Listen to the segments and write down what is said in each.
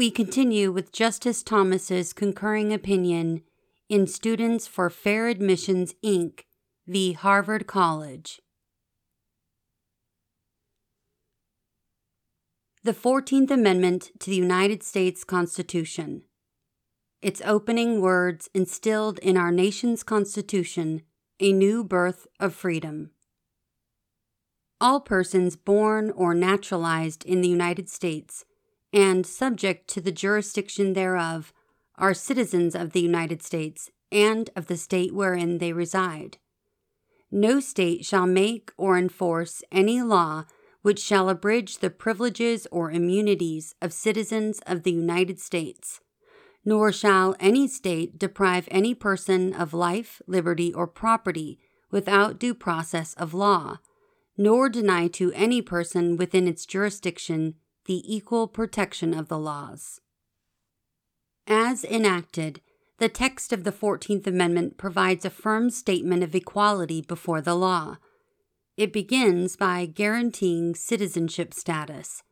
We continue with Justice Thomas's concurring opinion in Students for Fair Admissions, Inc. v. Harvard College. The 14th Amendment to the United States Constitution. Its opening words instilled in our nation's Constitution a new birth of freedom. All persons born or naturalized in the United States and subject to the jurisdiction thereof are citizens of the United States and of the state wherein they reside. No state shall make or enforce any law which shall abridge the privileges or immunities of citizens of the United States, nor shall any state deprive any person of life, liberty, or property without due process of law, nor deny to any person within its jurisdiction the equal protection of the laws. As enacted, the text of the 14th Amendment provides a firm statement of equality before the law it begins by guaranteeing citizenship status,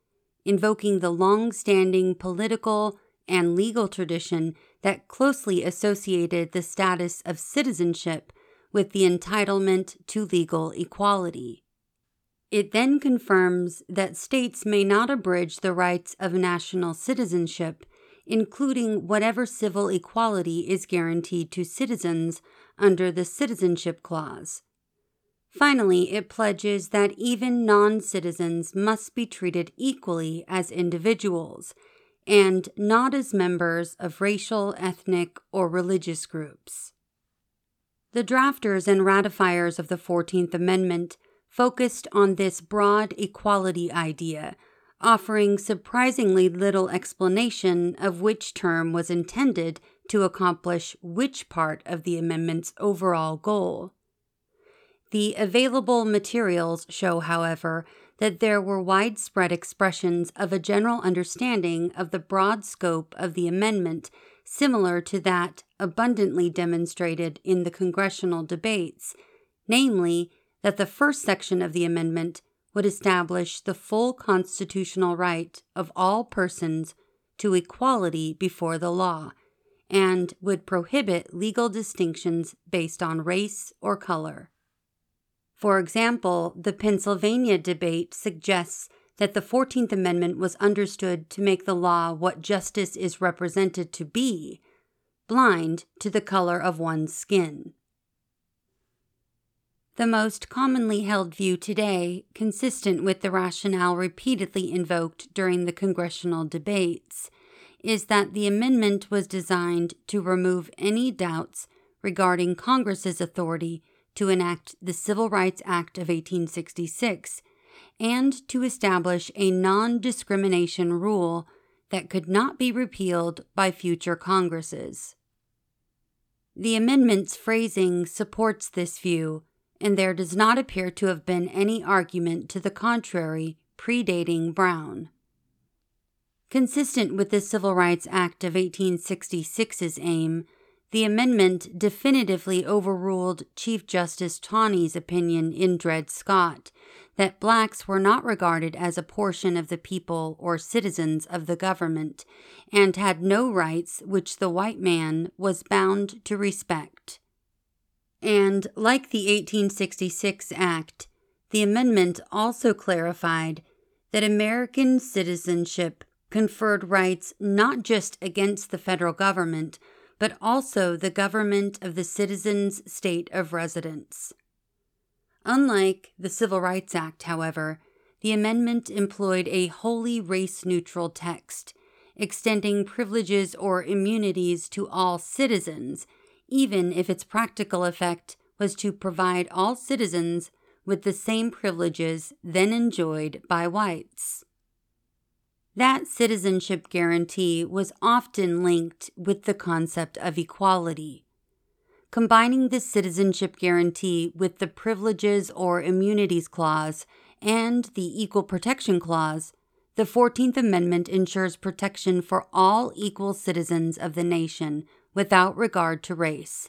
invoking the long standing political and legal tradition that closely associated the status of citizenship with the entitlement to legal equality. It then confirms that states may not abridge the rights of national citizenship, including whatever civil equality is guaranteed to citizens under the Citizenship Clause. Finally, it pledges that even non citizens must be treated equally as individuals and not as members of racial, ethnic, or religious groups. The drafters and ratifiers of the 14th Amendment focused on this broad equality idea, offering surprisingly little explanation of which term was intended to accomplish which part of the amendment's overall goal. The available materials show, however, that there were widespread expressions of a general understanding of the broad scope of the amendment, similar to that abundantly demonstrated in the congressional debates, namely, that the first section of the amendment would establish the full constitutional right of all persons to equality before the law and would prohibit legal distinctions based on race or color. For example, the Pennsylvania debate suggests that the 14th Amendment was understood to make the law what justice is represented to be blind to the color of one's skin. The most commonly held view today, consistent with the rationale repeatedly invoked during the congressional debates, is that the amendment was designed to remove any doubts regarding Congress's authority to enact the Civil Rights Act of 1866 and to establish a non discrimination rule that could not be repealed by future Congresses. The amendment's phrasing supports this view, and there does not appear to have been any argument to the contrary predating Brown. Consistent with the Civil Rights Act of 1866's aim, the amendment definitively overruled Chief Justice Taney's opinion in Dred Scott that blacks were not regarded as a portion of the people or citizens of the government and had no rights which the white man was bound to respect. And, like the 1866 Act, the amendment also clarified that American citizenship conferred rights not just against the federal government but also the government of the citizen's state of residence. Unlike the Civil Rights Act, however, the amendment employed a wholly race neutral text, extending privileges or immunities to all citizens, even if its practical effect was to provide all citizens with the same privileges then enjoyed by whites. That citizenship guarantee was often linked with the concept of equality. Combining the citizenship guarantee with the Privileges or Immunities Clause and the Equal Protection Clause, the 14th Amendment ensures protection for all equal citizens of the nation without regard to race.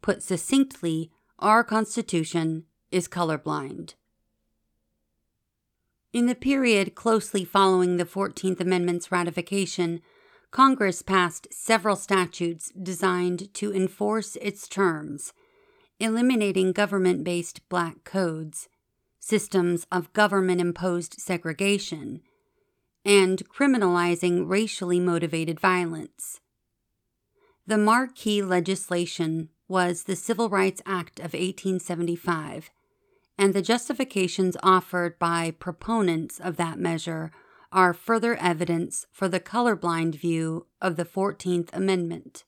Put succinctly, our Constitution is colorblind. In the period closely following the 14th Amendment's ratification, Congress passed several statutes designed to enforce its terms, eliminating government based black codes, systems of government imposed segregation, and criminalizing racially motivated violence. The marquee legislation was the Civil Rights Act of 1875, and the justifications offered by proponents of that measure are further evidence for the colorblind view of the 14th Amendment.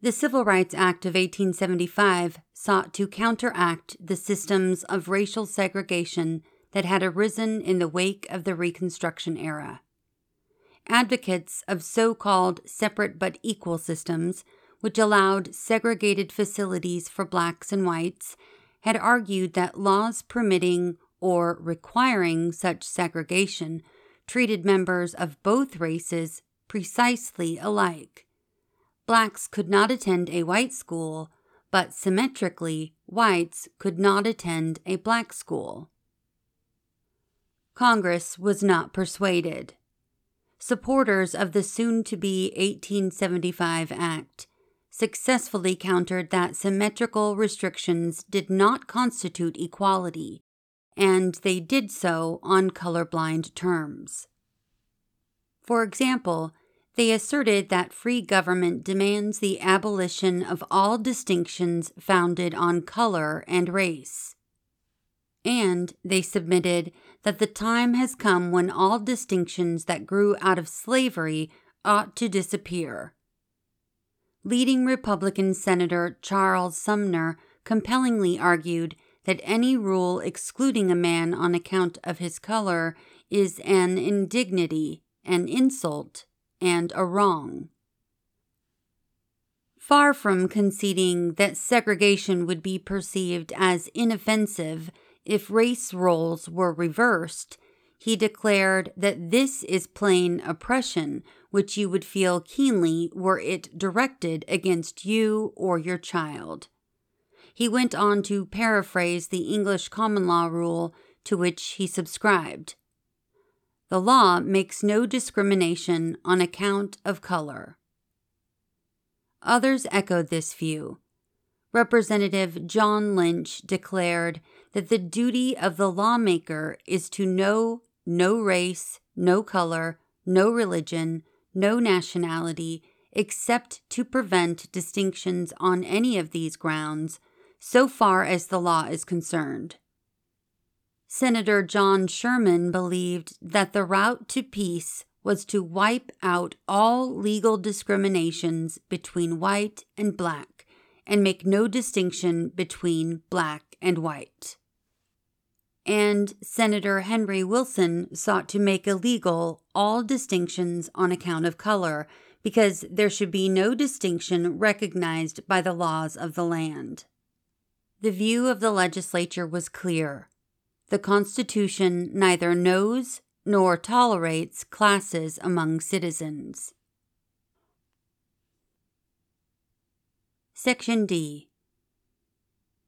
The Civil Rights Act of 1875 sought to counteract the systems of racial segregation that had arisen in the wake of the Reconstruction era. Advocates of so called separate but equal systems, which allowed segregated facilities for blacks and whites, had argued that laws permitting or requiring such segregation treated members of both races precisely alike. Blacks could not attend a white school, but symmetrically, whites could not attend a black school. Congress was not persuaded. Supporters of the soon to be 1875 Act successfully countered that symmetrical restrictions did not constitute equality, and they did so on colorblind terms. For example, they asserted that free government demands the abolition of all distinctions founded on color and race. And they submitted that the time has come when all distinctions that grew out of slavery ought to disappear. Leading Republican Senator Charles Sumner compellingly argued that any rule excluding a man on account of his color is an indignity, an insult, and a wrong. Far from conceding that segregation would be perceived as inoffensive if race roles were reversed, he declared that this is plain oppression, which you would feel keenly were it directed against you or your child. He went on to paraphrase the English common law rule to which he subscribed the law makes no discrimination on account of color. Others echoed this view. Representative John Lynch declared that the duty of the lawmaker is to know no race, no color, no religion, no nationality, except to prevent distinctions on any of these grounds, so far as the law is concerned. Senator John Sherman believed that the route to peace was to wipe out all legal discriminations between white and black and make no distinction between black and white. And Senator Henry Wilson sought to make illegal all distinctions on account of color because there should be no distinction recognized by the laws of the land. The view of the legislature was clear the Constitution neither knows nor tolerates classes among citizens. Section D.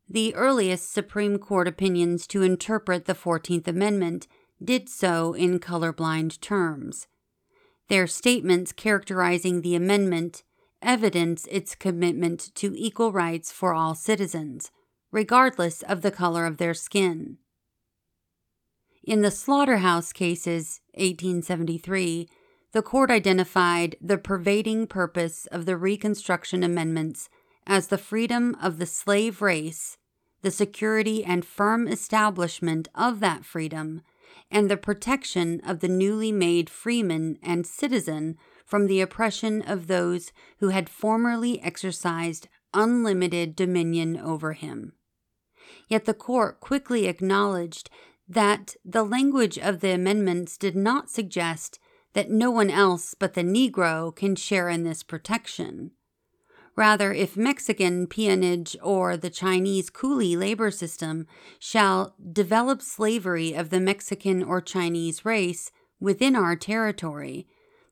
The earliest Supreme Court opinions to interpret the 14th Amendment did so in colorblind terms. Their statements characterizing the amendment evidence its commitment to equal rights for all citizens, regardless of the color of their skin. In the slaughterhouse cases, 1873, the court identified the pervading purpose of the Reconstruction Amendments as the freedom of the slave race, the security and firm establishment of that freedom, and the protection of the newly made freeman and citizen from the oppression of those who had formerly exercised unlimited dominion over him. Yet the court quickly acknowledged that the language of the amendments did not suggest that no one else but the Negro can share in this protection. Rather, if Mexican peonage or the Chinese coolie labor system shall develop slavery of the Mexican or Chinese race within our territory,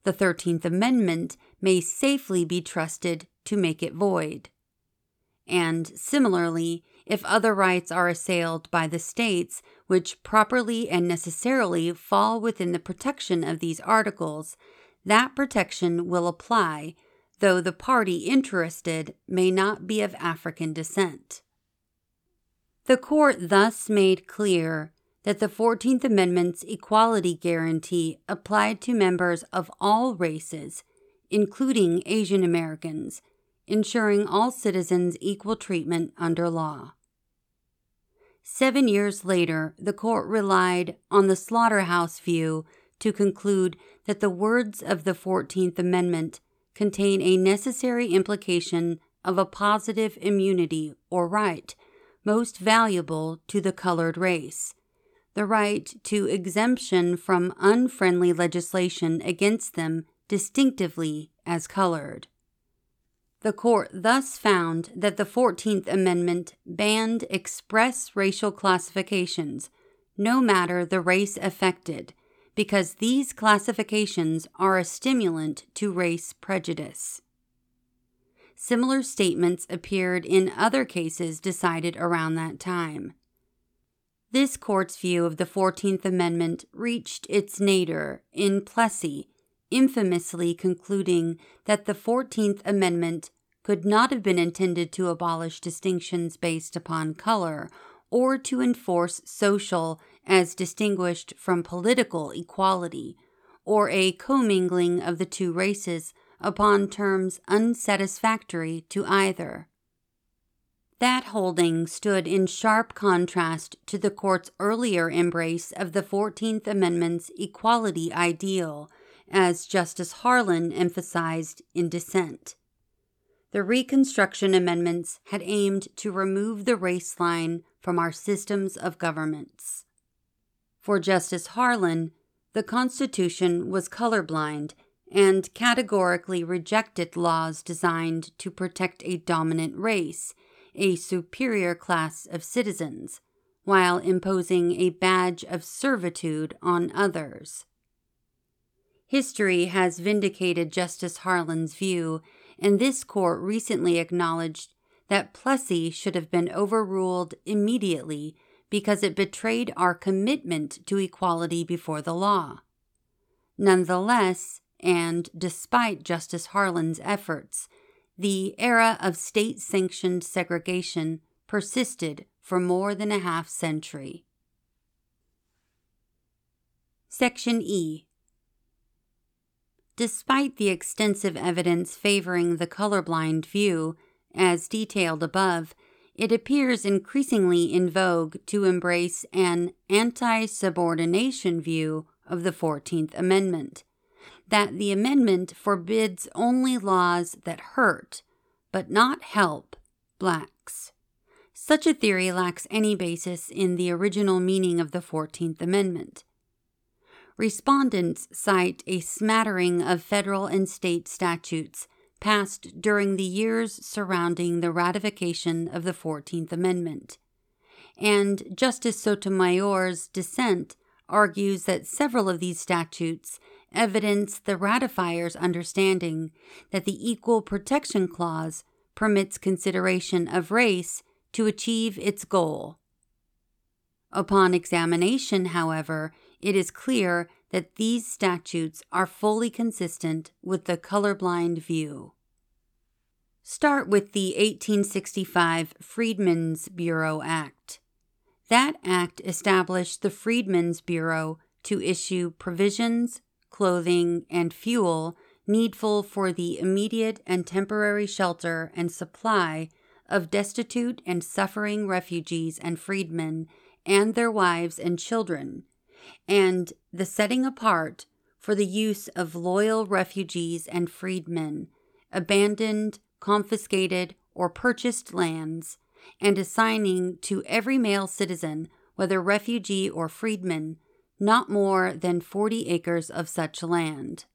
the 13th Amendment may safely be trusted to make it void. And similarly, if other rights are assailed by the states which properly and necessarily fall within the protection of these articles, that protection will apply, though the party interested may not be of African descent. The court thus made clear that the 14th Amendment's equality guarantee applied to members of all races, including Asian Americans, ensuring all citizens equal treatment under law. Seven years later, the court relied on the slaughterhouse view to conclude that the words of the 14th Amendment contain a necessary implication of a positive immunity or right, most valuable to the colored race the right to exemption from unfriendly legislation against them distinctively as colored. The court thus found that the 14th Amendment banned express racial classifications, no matter the race affected, because these classifications are a stimulant to race prejudice. Similar statements appeared in other cases decided around that time. This court's view of the 14th Amendment reached its nadir in Plessy, infamously concluding that the 14th Amendment could not have been intended to abolish distinctions based upon color or to enforce social as distinguished from political equality or a commingling of the two races upon terms unsatisfactory to either. That holding stood in sharp contrast to the court's earlier embrace of the 14th Amendment's equality ideal, as Justice Harlan emphasized in dissent. The Reconstruction Amendments had aimed to remove the race line from our systems of governments. For Justice Harlan, the Constitution was colorblind and categorically rejected laws designed to protect a dominant race a superior class of citizens, while imposing a badge of servitude on others. History has vindicated Justice Harlan's view, and this court recently acknowledged that Plessy should have been overruled immediately because it betrayed our commitment to equality before the law. Nonetheless, and despite Justice Harlan's efforts, the era of state sanctioned segregation persisted for more than a half century. Section E Despite the extensive evidence favoring the colorblind view, as detailed above, it appears increasingly in vogue to embrace an anti subordination view of the 14th Amendment that the amendment forbids only laws that hurt, but not help, blacks. Such a theory lacks any basis in the original meaning of the 14th Amendment. Respondents cite a smattering of federal and state statutes passed during the years surrounding the ratification of the 14th Amendment. And Justice Sotomayor's dissent argues that several of these statutes evidence the ratifier's understanding that the Equal Protection Clause permits consideration of race to achieve its goal. Upon examination, however, it is clear that these statutes are fully consistent with the colorblind view. Start with the 1865 Freedmen's Bureau Act. That act established the Freedmen's Bureau to issue provisions, clothing, and fuel needful for the immediate and temporary shelter and supply of destitute and suffering refugees and freedmen and their wives and children, and the setting apart for the use of loyal refugees and freedmen, abandoned, confiscated, or purchased lands, and assigning to every male citizen, whether refugee or freedman, not more than 40 acres of such land.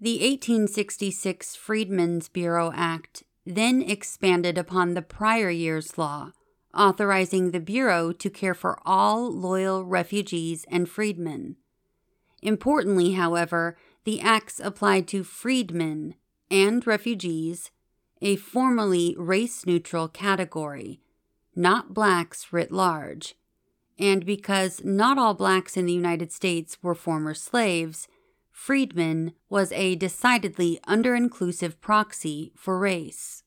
The 1866 Freedmen's Bureau Act then expanded upon the prior year's law, authorizing the Bureau to care for all loyal refugees and freedmen. Importantly, however, the acts applied to freedmen and refugees, a formally race neutral category, not blacks writ large, and because not all blacks in the United States were former slaves, freedmen was a decidedly under-inclusive proxy for race.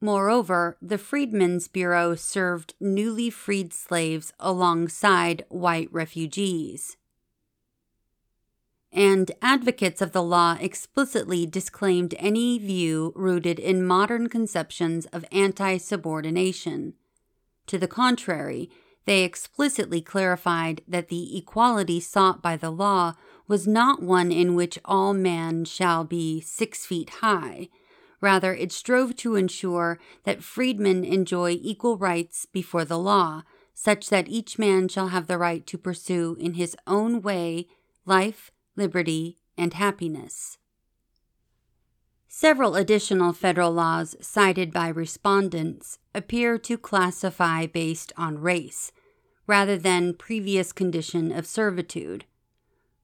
Moreover, the Freedmen's Bureau served newly freed slaves alongside white refugees. And advocates of the law explicitly disclaimed any view rooted in modern conceptions of anti subordination. To the contrary, they explicitly clarified that the equality sought by the law was not one in which all man shall be six feet high Rather, it strove to ensure that freedmen enjoy equal rights before the law, such that each man shall have the right to pursue in his own way life, liberty, and happiness. Several additional federal laws cited by respondents appear to classify based on race, rather than previous condition of servitude,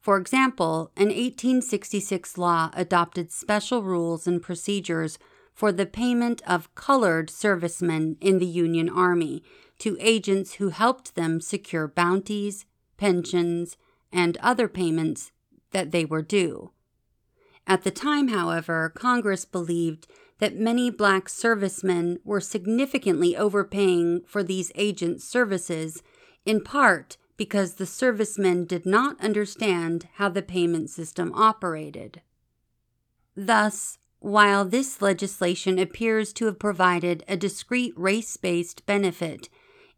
for example, an 1866 law adopted special rules and procedures for the payment of colored servicemen in the Union Army to agents who helped them secure bounties, pensions, and other payments that they were due. At the time, however, Congress believed that many black servicemen were significantly overpaying for these agents' services, in part because the servicemen did not understand how the payment system operated. Thus, while this legislation appears to have provided a discrete race based benefit,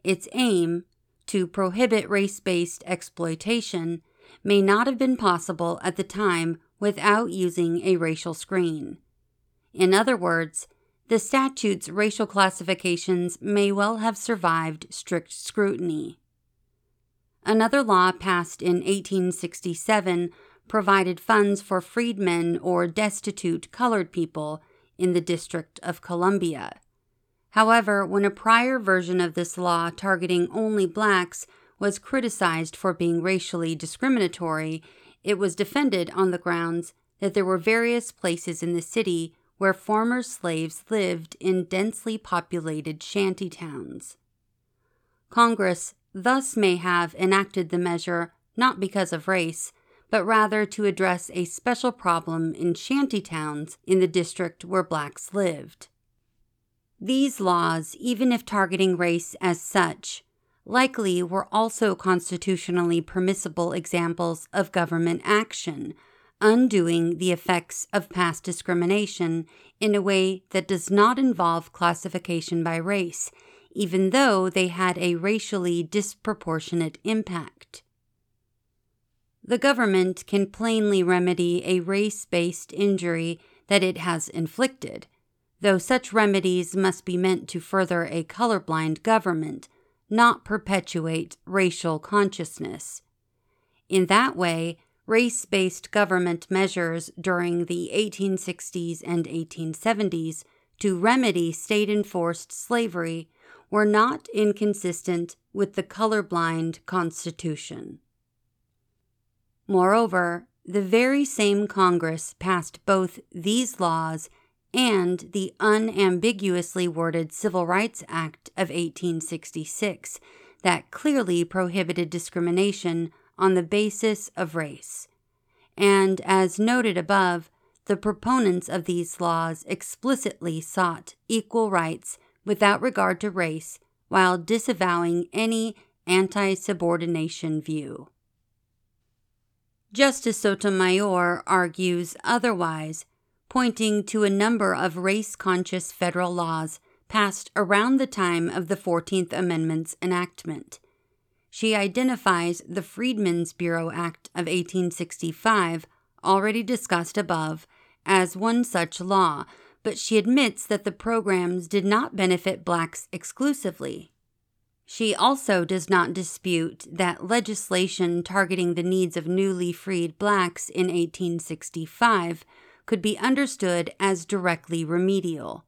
its aim, to prohibit race based exploitation, may not have been possible at the time without using a racial screen. In other words, the statute's racial classifications may well have survived strict scrutiny. Another law passed in 1867 provided funds for freedmen or destitute colored people in the District of Columbia. However, when a prior version of this law targeting only blacks was criticized for being racially discriminatory, it was defended on the grounds that there were various places in the city where former slaves lived in densely populated shanty towns. Congress thus may have enacted the measure not because of race, but rather to address a special problem in shanty towns in the district where blacks lived. These laws, even if targeting race as such, likely were also constitutionally permissible examples of government action, undoing the effects of past discrimination in a way that does not involve classification by race even though they had a racially disproportionate impact. The government can plainly remedy a race based injury that it has inflicted, though such remedies must be meant to further a colorblind government, not perpetuate racial consciousness. In that way, race based government measures during the 1860s and 1870s to remedy state enforced slavery were not inconsistent with the colorblind Constitution. Moreover, the very same Congress passed both these laws and the unambiguously worded Civil Rights Act of 1866 that clearly prohibited discrimination on the basis of race. And as noted above, the proponents of these laws explicitly sought equal rights without regard to race while disavowing any anti subordination view. Justice Sotomayor argues otherwise, pointing to a number of race conscious federal laws passed around the time of the 14th Amendment's enactment. She identifies the Freedmen's Bureau Act of 1865, already discussed above, as one such law but she admits that the programs did not benefit blacks exclusively. She also does not dispute that legislation targeting the needs of newly freed blacks in 1865 could be understood as directly remedial.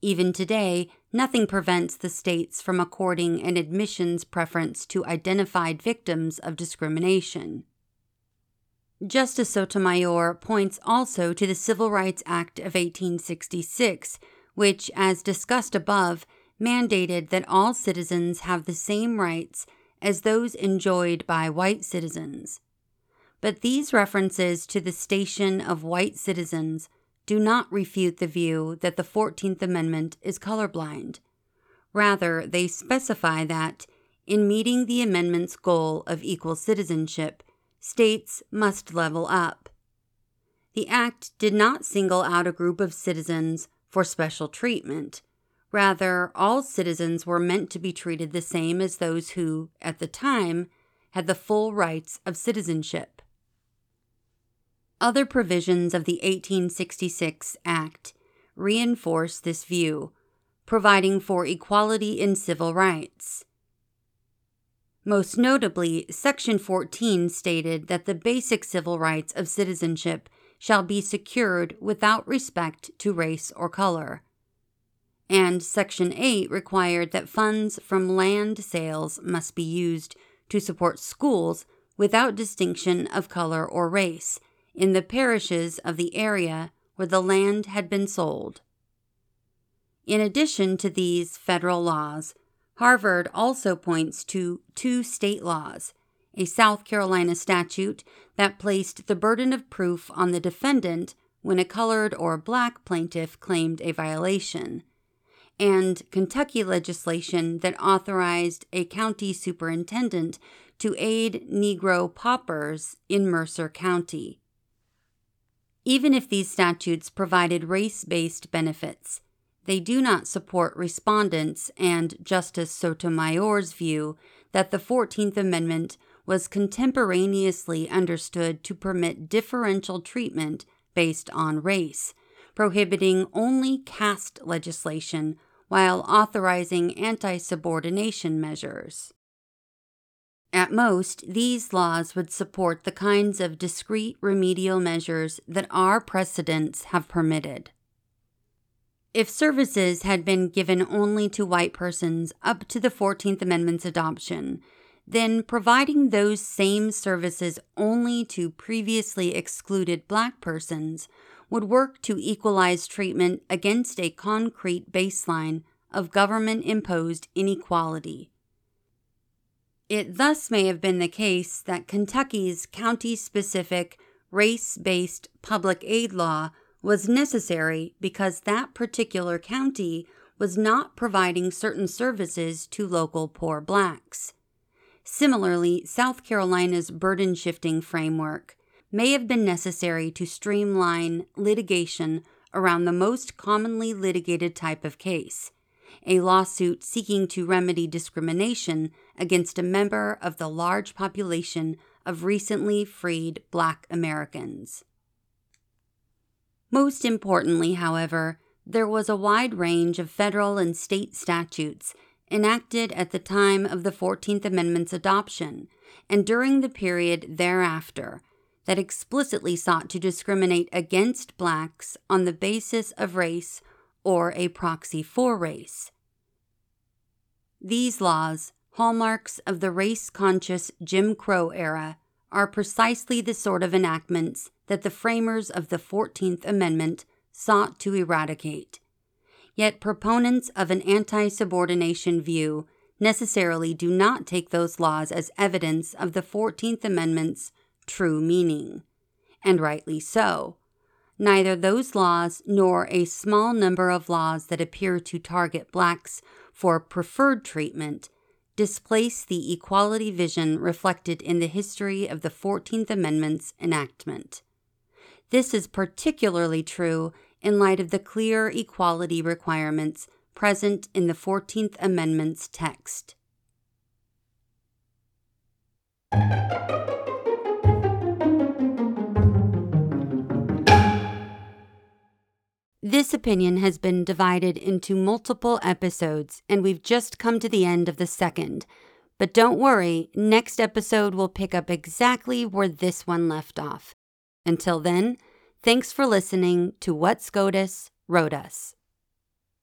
Even today, nothing prevents the states from according an admissions preference to identified victims of discrimination. Justice Sotomayor points also to the Civil Rights Act of 1866, which, as discussed above, mandated that all citizens have the same rights as those enjoyed by white citizens. But these references to the station of white citizens do not refute the view that the 14th Amendment is colorblind. Rather, they specify that, in meeting the amendment's goal of equal citizenship, states must level up. The Act did not single out a group of citizens for special treatment. Rather, all citizens were meant to be treated the same as those who, at the time, had the full rights of citizenship. Other provisions of the 1866 Act reinforce this view, providing for equality in civil rights. Most notably, Section 14 stated that the basic civil rights of citizenship shall be secured without respect to race or color. And Section 8 required that funds from land sales must be used to support schools without distinction of color or race in the parishes of the area where the land had been sold. In addition to these federal laws, Harvard also points to two state laws a South Carolina statute that placed the burden of proof on the defendant when a colored or black plaintiff claimed a violation, and Kentucky legislation that authorized a county superintendent to aid Negro paupers in Mercer County. Even if these statutes provided race based benefits, they do not support respondents and Justice Sotomayor's view that the 14th Amendment was contemporaneously understood to permit differential treatment based on race, prohibiting only caste legislation while authorizing anti subordination measures. At most, these laws would support the kinds of discrete remedial measures that our precedents have permitted. If services had been given only to white persons up to the 14th Amendment's adoption, then providing those same services only to previously excluded black persons would work to equalize treatment against a concrete baseline of government imposed inequality. It thus may have been the case that Kentucky's county specific, race based public aid law was necessary because that particular county was not providing certain services to local poor blacks. Similarly, South Carolina's burden shifting framework may have been necessary to streamline litigation around the most commonly litigated type of case a lawsuit seeking to remedy discrimination against a member of the large population of recently freed black Americans. Most importantly, however, there was a wide range of federal and state statutes enacted at the time of the 14th Amendment's adoption and during the period thereafter that explicitly sought to discriminate against blacks on the basis of race or a proxy for race. These laws, hallmarks of the race conscious Jim Crow era, are precisely the sort of enactments that the framers of the 14th Amendment sought to eradicate. Yet proponents of an anti subordination view necessarily do not take those laws as evidence of the 14th Amendment's true meaning. And rightly so. Neither those laws nor a small number of laws that appear to target blacks for preferred treatment displace the equality vision reflected in the history of the 14th Amendment's enactment. This is particularly true in light of the clear equality requirements present in the 14th Amendment's text. This opinion has been divided into multiple episodes, and we've just come to the end of the second. But don't worry, next episode will pick up exactly where this one left off. Until then, thanks for listening to What SCOTUS Wrote Us.